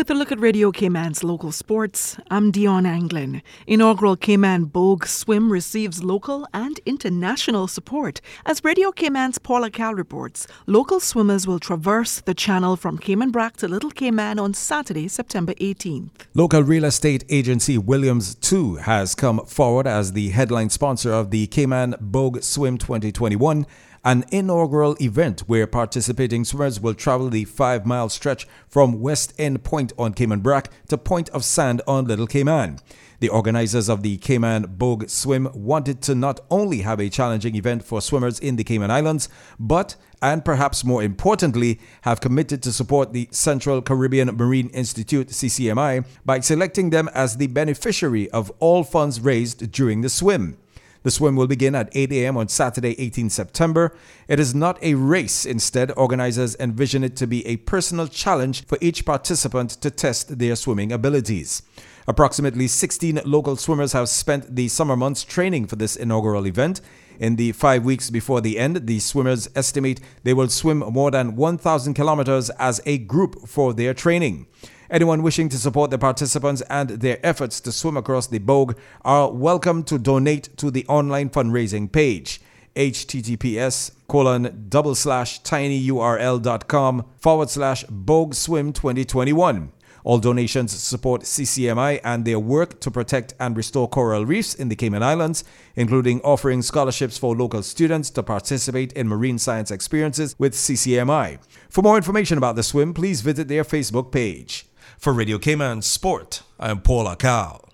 With a look at Radio Cayman's local sports, I'm Dion Anglin. Inaugural Cayman Bogue Swim receives local and international support. As Radio Cayman's Paula Cal reports, local swimmers will traverse the channel from Cayman Brac to Little Cayman on Saturday, September 18th. Local real estate agency Williams 2 has come forward as the headline sponsor of the Cayman Bogue Swim 2021 an inaugural event where participating swimmers will travel the five mile stretch from West End Point on Cayman Brac to Point of Sand on Little Cayman. The organizers of the Cayman Bogue Swim wanted to not only have a challenging event for swimmers in the Cayman Islands, but, and perhaps more importantly, have committed to support the Central Caribbean Marine Institute CCMI by selecting them as the beneficiary of all funds raised during the swim. The swim will begin at 8 a.m. on Saturday, 18 September. It is not a race. Instead, organizers envision it to be a personal challenge for each participant to test their swimming abilities. Approximately 16 local swimmers have spent the summer months training for this inaugural event. In the five weeks before the end, the swimmers estimate they will swim more than 1,000 kilometers as a group for their training. Anyone wishing to support the participants and their efforts to swim across the Bogue are welcome to donate to the online fundraising page https colon double slash tinyurl.com forward slash Bogue Swim 2021. All donations support CCMI and their work to protect and restore coral reefs in the Cayman Islands, including offering scholarships for local students to participate in marine science experiences with CCMI. For more information about the swim, please visit their Facebook page. For Radio Cayman Sport, I am Paul Akal.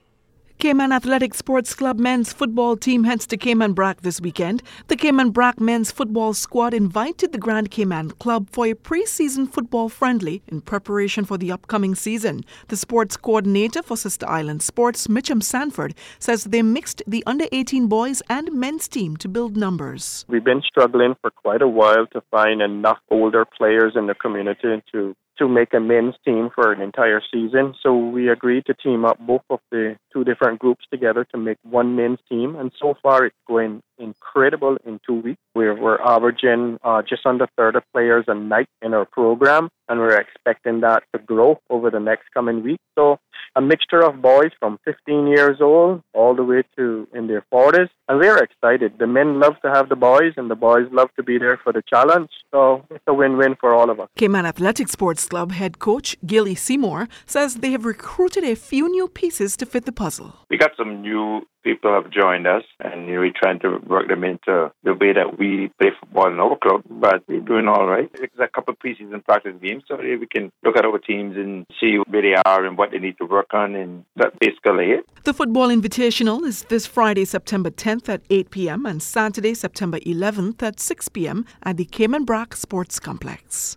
Cayman Athletic Sports Club men's football team heads to Cayman Brac this weekend. The Cayman Brac men's football squad invited the Grand Cayman Club for a preseason football friendly in preparation for the upcoming season. The sports coordinator for Sister Island Sports, Mitchum Sanford, says they mixed the under 18 boys and men's team to build numbers. We've been struggling for quite a while to find enough older players in the community to to make a men's team for an entire season. So we agreed to team up both of the two different groups together to make one men's team. And so far, it's going incredible in two weeks. We're, we're averaging uh, just under 30 players a night in our program, and we're expecting that to grow over the next coming week. So a mixture of boys from 15 years old all the way to in their 40s, and we're excited. The men love to have the boys, and the boys love to be there for the challenge. So it's a win-win for all of us. Cayman Athletic Sports Club head coach Gilly Seymour says they have recruited a few new pieces to fit the puzzle. We got some new people have joined us, and we're trying to work them into the way that we play football in our club. But we're doing all right. It's a couple of preseason practice games, so we can look at our teams and see where they are and what they need to work on, and that's basically it. The Football Invitational is this Friday, September 10th at 8 p.m. and Saturday, September 11th at 6 p.m. at the Cayman Brac Sports Complex.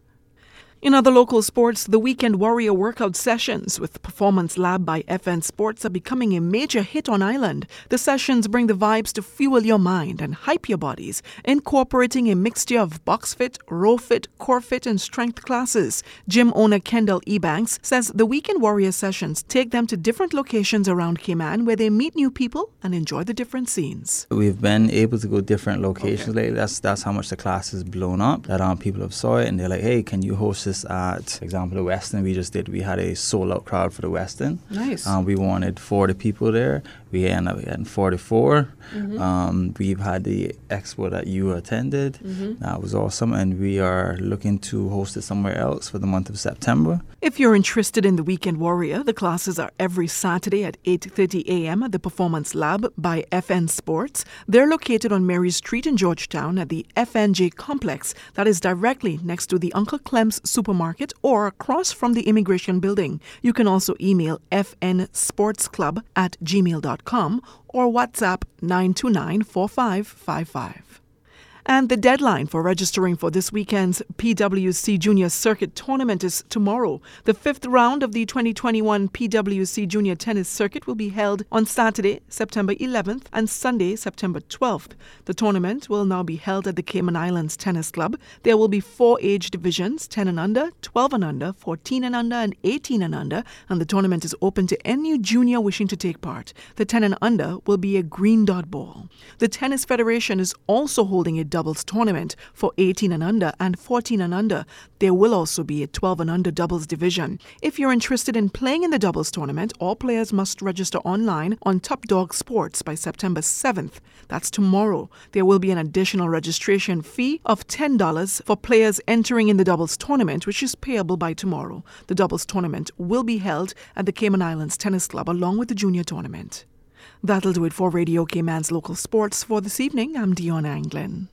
In other local sports, the Weekend Warrior workout sessions with Performance Lab by FN Sports are becoming a major hit on island. The sessions bring the vibes to fuel your mind and hype your bodies, incorporating a mixture of box fit, row fit, core fit, and strength classes. Gym owner Kendall Ebanks says the Weekend Warrior sessions take them to different locations around Cayman where they meet new people and enjoy the different scenes. We've been able to go different locations okay. lately. That's that's how much the class has blown up. That um, people have saw it and they're like, hey, can you host this at, example, the Westin we just did. We had a sold out crowd for the Westin. Nice. Um, we wanted 40 people there. We ended up getting 44. Mm-hmm. Um, we've had the expo that you attended. Mm-hmm. That was awesome. And we are looking to host it somewhere else for the month of September. If you're interested in the Weekend Warrior, the classes are every Saturday at 8.30 a.m. at the Performance Lab by FN Sports. They're located on Mary Street in George Town at the FNJ complex that is directly next to the Uncle Clem's supermarket or across from the immigration building. You can also email fnsportsclub at gmail.com or WhatsApp 929 4555. And the deadline for registering for this weekend's PWC Junior Circuit Tournament is tomorrow. The fifth round of the 2021 PWC Junior Tennis Circuit will be held on Saturday, September 11th and Sunday, September 12th. The tournament will now be held at the Cayman Islands Tennis Club. There will be four age divisions 10 and under, 12 and under, 14 and under, and 18 and under, and the tournament is open to any junior wishing to take part. The 10 and under will be a green dot ball. The Tennis Federation is also holding a doubles tournament for 18 and under and 14 and under. There will also be a 12 and under doubles division. If you're interested in playing in the doubles tournament, all players must register online on Top Dog Sports by September 7th. That's tomorrow. There will be an additional registration fee of $10 for players entering in the doubles tournament, which is payable by tomorrow. The doubles tournament will be held at the Cayman Islands Tennis Club along with the junior tournament. That'll do it for Radio Cayman's local sports for this evening. I'm Dion Anglin.